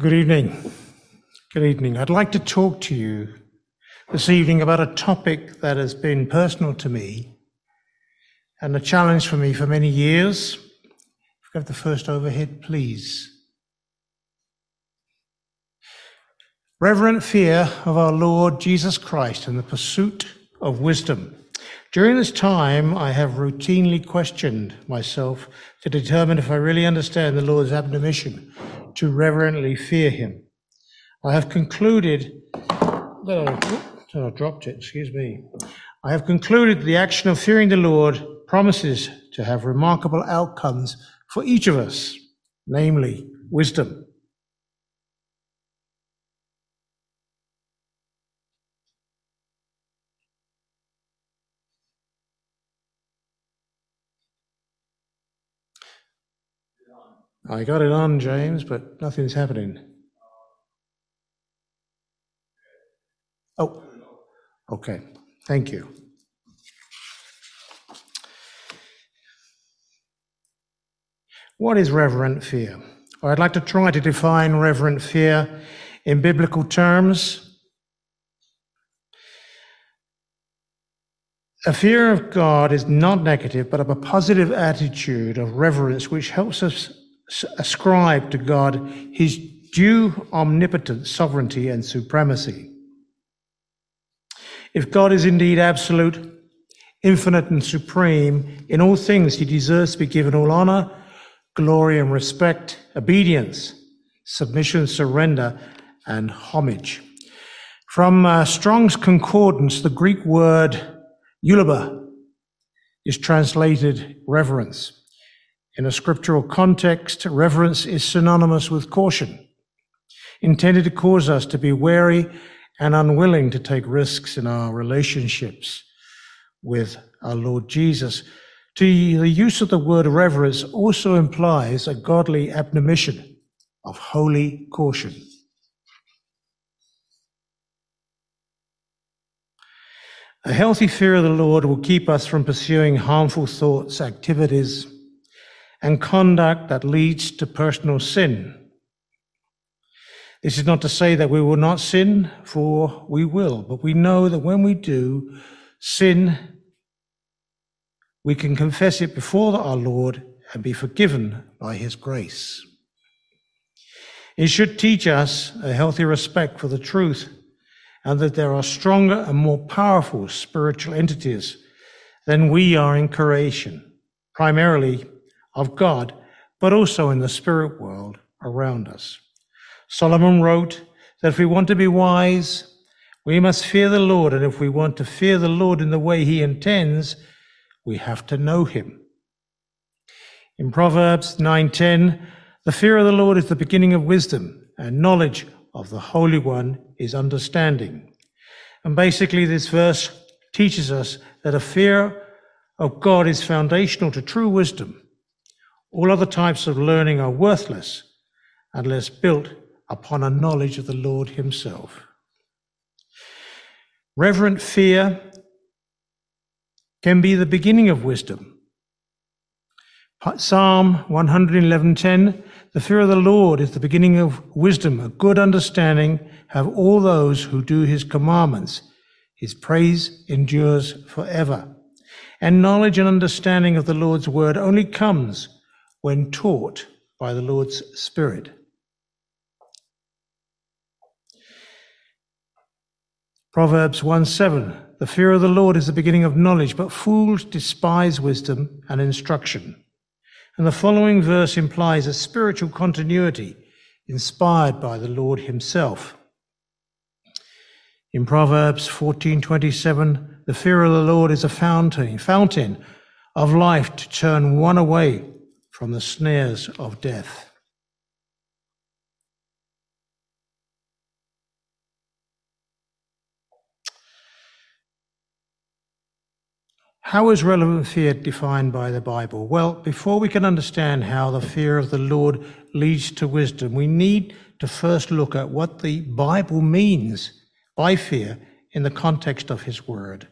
Good evening. Good evening. I'd like to talk to you this evening about a topic that has been personal to me and a challenge for me for many years. If you have the first overhead, please. Reverent fear of our Lord Jesus Christ and the pursuit of wisdom. During this time, I have routinely questioned myself to determine if I really understand the Lord's admonition to reverently fear Him. I have concluded that I, I dropped it, excuse me. I have concluded the action of fearing the Lord promises to have remarkable outcomes for each of us, namely wisdom. I got it on, James, but nothing's happening. Oh, okay. Thank you. What is reverent fear? I'd like to try to define reverent fear in biblical terms. A fear of God is not negative, but of a positive attitude of reverence which helps us ascribe to God his due omnipotence, sovereignty, and supremacy. If God is indeed absolute, infinite, and supreme in all things, he deserves to be given all honor, glory, and respect, obedience, submission, surrender, and homage. From uh, Strong's Concordance, the Greek word eulabeia is translated reverence. In a scriptural context, reverence is synonymous with caution, intended to cause us to be wary and unwilling to take risks in our relationships with our Lord Jesus. To the use of the word reverence also implies a godly admonition of holy caution. A healthy fear of the Lord will keep us from pursuing harmful thoughts, activities, and conduct that leads to personal sin. This is not to say that we will not sin, for we will, but we know that when we do sin, we can confess it before our Lord and be forgiven by his grace. It should teach us a healthy respect for the truth and that there are stronger and more powerful spiritual entities than we are in creation, primarily of God, but also in the spirit world around us. Solomon wrote that if we want to be wise, we must fear the Lord, and if we want to fear the Lord in the way he intends, we have to know him. In Proverbs 9:10, the fear of the Lord is the beginning of wisdom, and knowledge of the Holy One is understanding. And basically this verse teaches us that a fear of God is foundational to true wisdom all other types of learning are worthless unless built upon a knowledge of the Lord Himself. Reverent fear can be the beginning of wisdom. Psalm 111:10 The fear of the Lord is the beginning of wisdom, a good understanding have all those who do his commandments. His praise endures forever. And knowledge and understanding of the Lord's word only comes when taught by the Lord's Spirit. Proverbs 1 7 The fear of the Lord is the beginning of knowledge, but fools despise wisdom and instruction. And the following verse implies a spiritual continuity inspired by the Lord Himself. In Proverbs 14:27, the fear of the Lord is a fountain, fountain of life to turn one away from the snares of death. How is relevant fear defined by the Bible? Well, before we can understand how the fear of the Lord leads to wisdom, we need to first look at what the Bible means by fear in the context of His Word.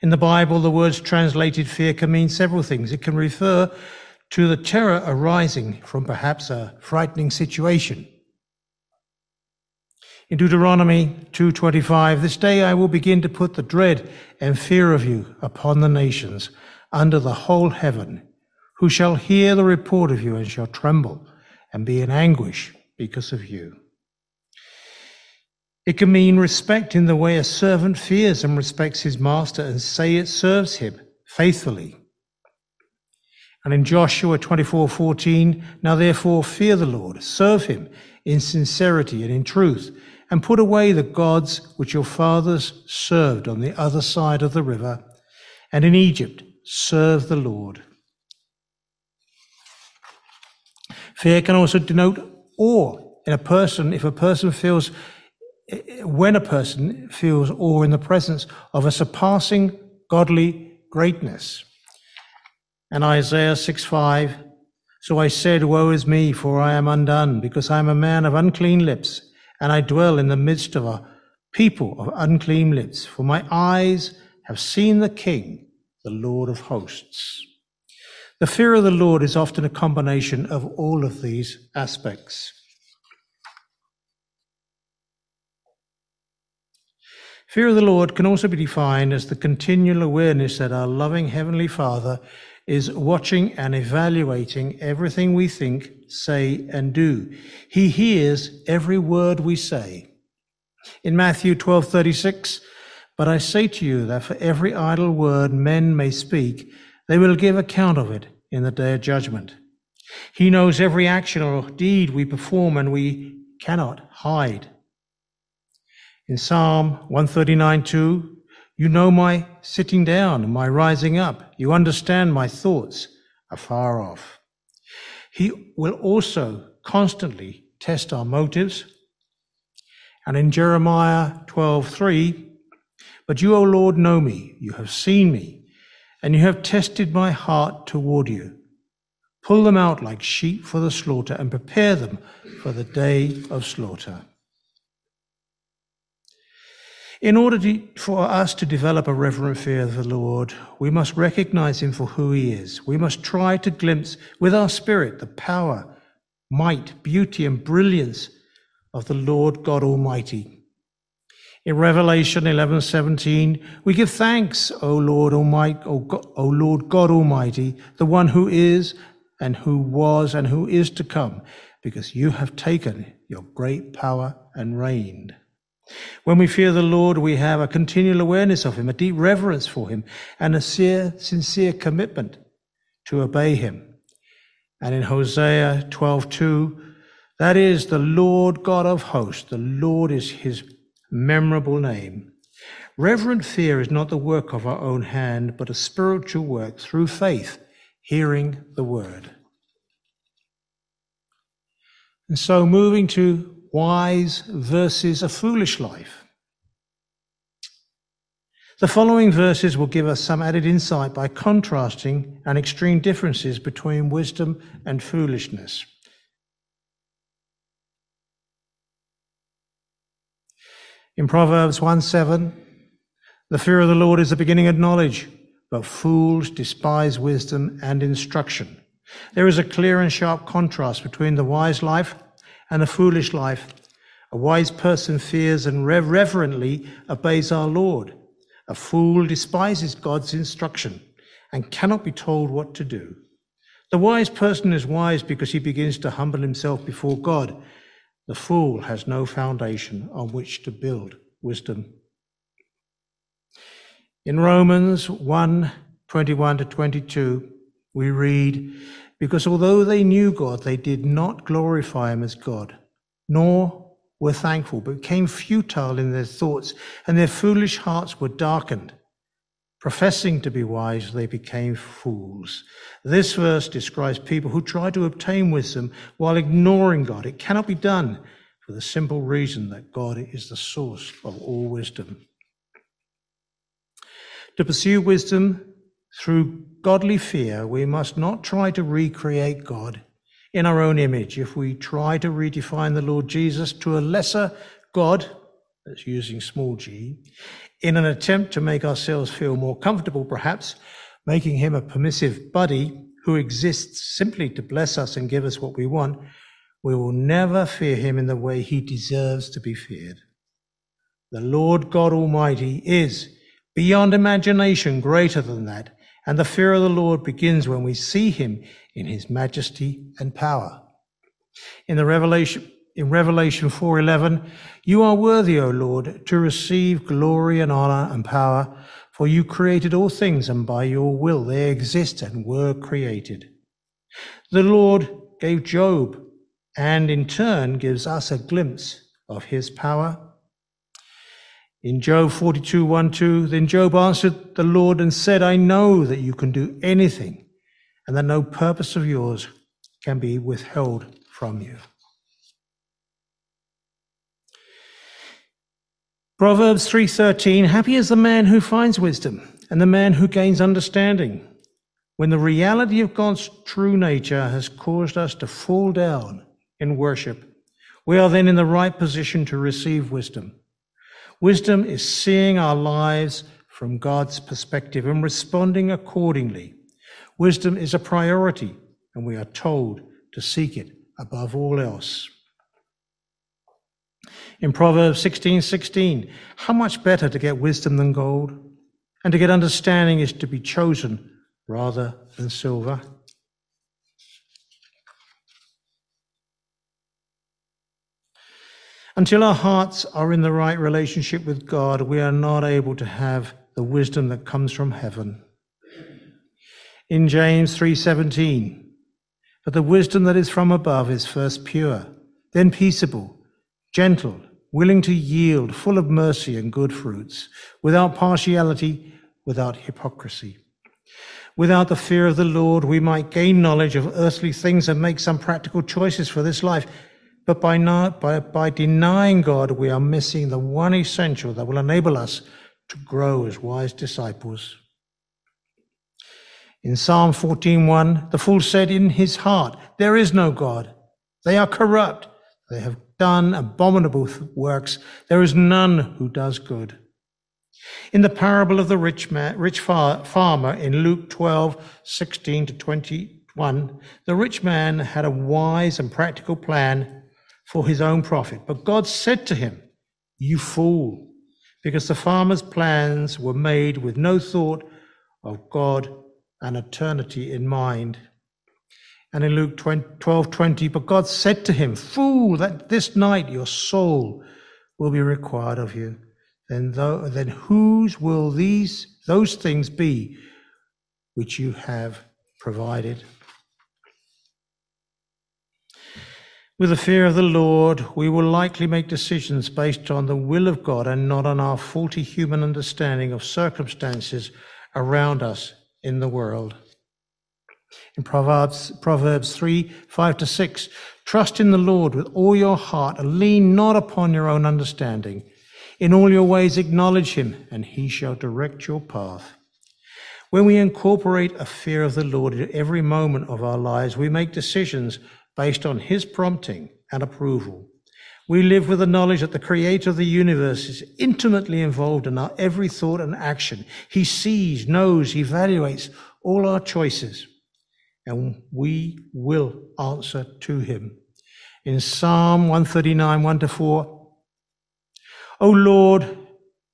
In the Bible, the words translated fear can mean several things. It can refer to the terror arising from perhaps a frightening situation. In Deuteronomy 2:25, this day I will begin to put the dread and fear of you upon the nations under the whole heaven, who shall hear the report of you and shall tremble and be in anguish because of you. It can mean respect in the way a servant fears and respects his master and say it serves him faithfully. And in Joshua 24:14, now therefore fear the Lord, serve him in sincerity and in truth and put away the gods which your fathers served on the other side of the river, and in Egypt serve the Lord. Fear can also denote awe in a person if a person feels, when a person feels awe in the presence of a surpassing godly greatness. And Isaiah 6 5, so I said, Woe is me, for I am undone, because I am a man of unclean lips and I dwell in the midst of a people of unclean lips, for my eyes have seen the King, the Lord of hosts. The fear of the Lord is often a combination of all of these aspects. Fear of the Lord can also be defined as the continual awareness that our loving Heavenly Father is watching and evaluating everything we think, say, and do. He hears every word we say. In Matthew 12:36, but I say to you that for every idle word men may speak, they will give account of it in the day of judgment. He knows every action or deed we perform and we cannot hide. In Psalm 139:2, you know my sitting down and my rising up. You understand my thoughts afar off. He will also constantly test our motives. And in Jeremiah 12:3, but you, O Lord, know me, you have seen me, and you have tested my heart toward you. Pull them out like sheep for the slaughter and prepare them for the day of slaughter. In order to, for us to develop a reverent fear of the Lord, we must recognize him for who he is. We must try to glimpse with our spirit the power, might, beauty, and brilliance of the Lord God Almighty. In Revelation 11:17, we give thanks, O Lord Almighty, o, God, o Lord God Almighty, the one who is and who was and who is to come, because you have taken your great power and reigned. When we fear the Lord, we have a continual awareness of Him, a deep reverence for Him, and a sincere, sincere commitment to obey Him. And in Hosea 12:2, that is the Lord God of hosts. The Lord is His memorable name. Reverent fear is not the work of our own hand, but a spiritual work through faith, hearing the word. And so, moving to wise versus a foolish life. The following verses will give us some added insight by contrasting and extreme differences between wisdom and foolishness. In Proverbs 1 7, the fear of the Lord is the beginning of knowledge, but fools despise wisdom and instruction. There is a clear and sharp contrast between the wise life and a foolish life. A wise person fears and reverently obeys our Lord. A fool despises God's instruction and cannot be told what to do. The wise person is wise because he begins to humble himself before God. The fool has no foundation on which to build wisdom. In Romans 1 21 to 22, we read, because although they knew God, they did not glorify him as God, nor were thankful, but became futile in their thoughts, and their foolish hearts were darkened. Professing to be wise, they became fools. This verse describes people who try to obtain wisdom while ignoring God. It cannot be done for the simple reason that God is the source of all wisdom. To pursue wisdom through godly fear, we must not try to recreate God in our own image. If we try to redefine the Lord Jesus to a lesser God, that's using small g, in an attempt to make ourselves feel more comfortable, perhaps, making him a permissive buddy who exists simply to bless us and give us what we want, we will never fear him in the way he deserves to be feared. The Lord God Almighty is beyond imagination greater than that, and the fear of the Lord begins when we see him in his majesty and power. In the Revelation, in Revelation 4:11, you are worthy, O Lord, to receive glory and honor and power, for you created all things, and by your will they exist and were created. The Lord gave Job and in turn gives us a glimpse of his power. In Job 42 1 2, then Job answered the Lord and said, I know that you can do anything, and that no purpose of yours can be withheld from you. Proverbs 3:13 Happy is the man who finds wisdom and the man who gains understanding. When the reality of God's true nature has caused us to fall down in worship, we are then in the right position to receive wisdom. Wisdom is seeing our lives from God's perspective and responding accordingly. Wisdom is a priority, and we are told to seek it above all else. In Proverbs 16 16, how much better to get wisdom than gold, and to get understanding is to be chosen rather than silver. Until our hearts are in the right relationship with God, we are not able to have the wisdom that comes from heaven. In James 3:17, but the wisdom that is from above is first pure, then peaceable, gentle, willing to yield, full of mercy and good fruits, without partiality, without hypocrisy. Without the fear of the Lord, we might gain knowledge of earthly things and make some practical choices for this life. But by, not, by, by denying God, we are missing the one essential that will enable us to grow as wise disciples. In Psalm 14:1, the fool said in his heart, There is no God. They are corrupt. They have done abominable works. There is none who does good. In the parable of the rich man, rich farmer in Luke 12:16 to 21, the rich man had a wise and practical plan for his own profit. But God said to him, You fool, because the farmer's plans were made with no thought of God and eternity in mind. And in Luke 12 20, but God said to him, Fool, that this night your soul will be required of you. Then, though, then whose will these those things be which you have provided? With the fear of the Lord, we will likely make decisions based on the will of God and not on our faulty human understanding of circumstances around us in the world. In Proverbs, Proverbs 3 5 to 6, trust in the Lord with all your heart and lean not upon your own understanding. In all your ways acknowledge him, and he shall direct your path. When we incorporate a fear of the Lord in every moment of our lives, we make decisions based on his prompting and approval. We live with the knowledge that the creator of the universe is intimately involved in our every thought and action. He sees, knows, evaluates all our choices, and we will answer to him. In Psalm 139, 1 to 4, O Lord,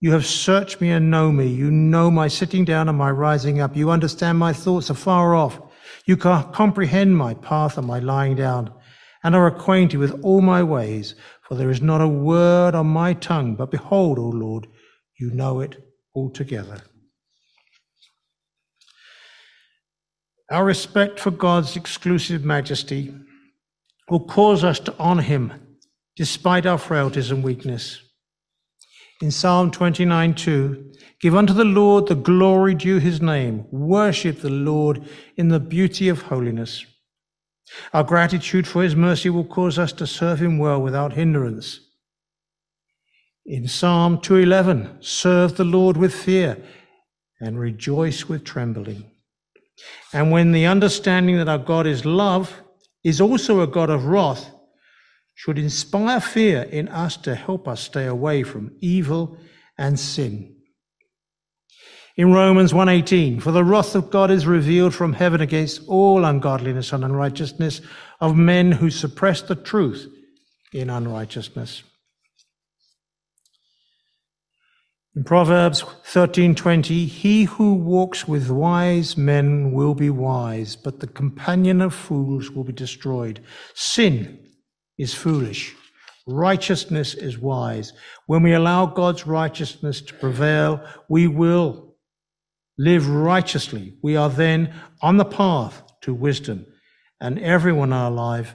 you have searched me and know me. You know my sitting down and my rising up. You understand my thoughts afar off. You comprehend my path and my lying down, and are acquainted with all my ways. For there is not a word on my tongue, but behold, O Lord, you know it altogether. Our respect for God's exclusive majesty will cause us to honor him despite our frailties and weakness. In Psalm 29 2, give unto the Lord the glory due his name. Worship the Lord in the beauty of holiness. Our gratitude for his mercy will cause us to serve him well without hindrance. In Psalm 211, serve the Lord with fear and rejoice with trembling. And when the understanding that our God is love, is also a God of wrath, should inspire fear in us to help us stay away from evil and sin. In Romans 1:18, for the wrath of God is revealed from heaven against all ungodliness and unrighteousness of men who suppress the truth in unrighteousness. In Proverbs 13:20, he who walks with wise men will be wise, but the companion of fools will be destroyed. Sin is foolish. Righteousness is wise. When we allow God's righteousness to prevail, we will live righteously. We are then on the path to wisdom, and everyone in our life,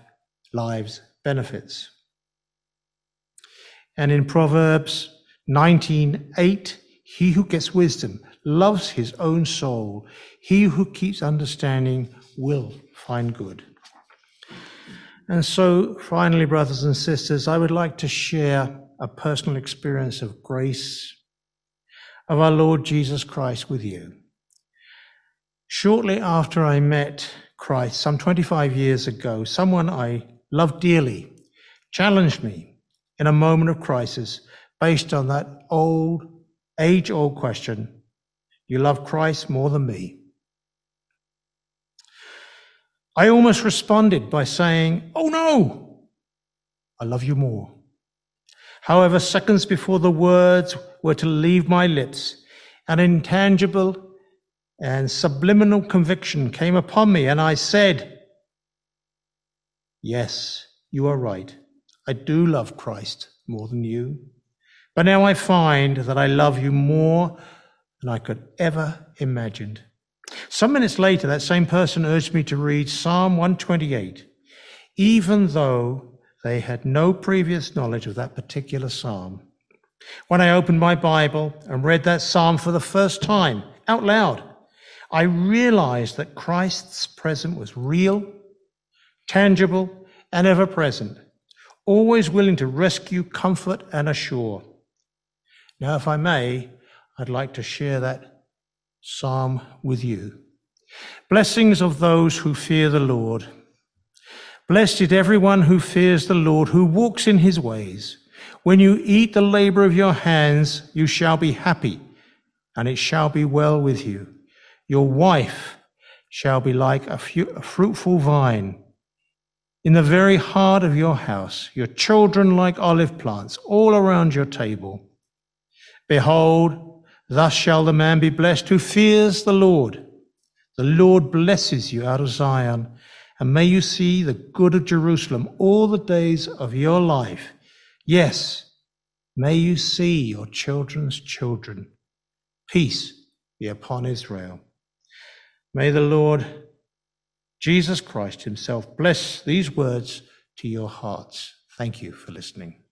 lives benefits. And in Proverbs 19:8 He who gets wisdom loves his own soul. He who keeps understanding will find good. And so, finally, brothers and sisters, I would like to share a personal experience of grace of our Lord Jesus Christ with you. Shortly after I met Christ, some 25 years ago, someone I loved dearly challenged me in a moment of crisis based on that old, age old question You love Christ more than me? I almost responded by saying, Oh no, I love you more. However, seconds before the words were to leave my lips, an intangible and subliminal conviction came upon me, and I said, Yes, you are right. I do love Christ more than you. But now I find that I love you more than I could ever imagined. Some minutes later, that same person urged me to read Psalm 128, even though they had no previous knowledge of that particular psalm. When I opened my Bible and read that psalm for the first time out loud, I realized that Christ's presence was real, tangible, and ever present, always willing to rescue, comfort, and assure. Now, if I may, I'd like to share that psalm with you. Blessings of those who fear the Lord. Blessed is everyone who fears the Lord, who walks in his ways. When you eat the labor of your hands, you shall be happy, and it shall be well with you. Your wife shall be like a, a fruitful vine in the very heart of your house, your children like olive plants all around your table. Behold, thus shall the man be blessed who fears the Lord. The Lord blesses you out of Zion, and may you see the good of Jerusalem all the days of your life. Yes, may you see your children's children. Peace be upon Israel. May the Lord Jesus Christ himself bless these words to your hearts. Thank you for listening.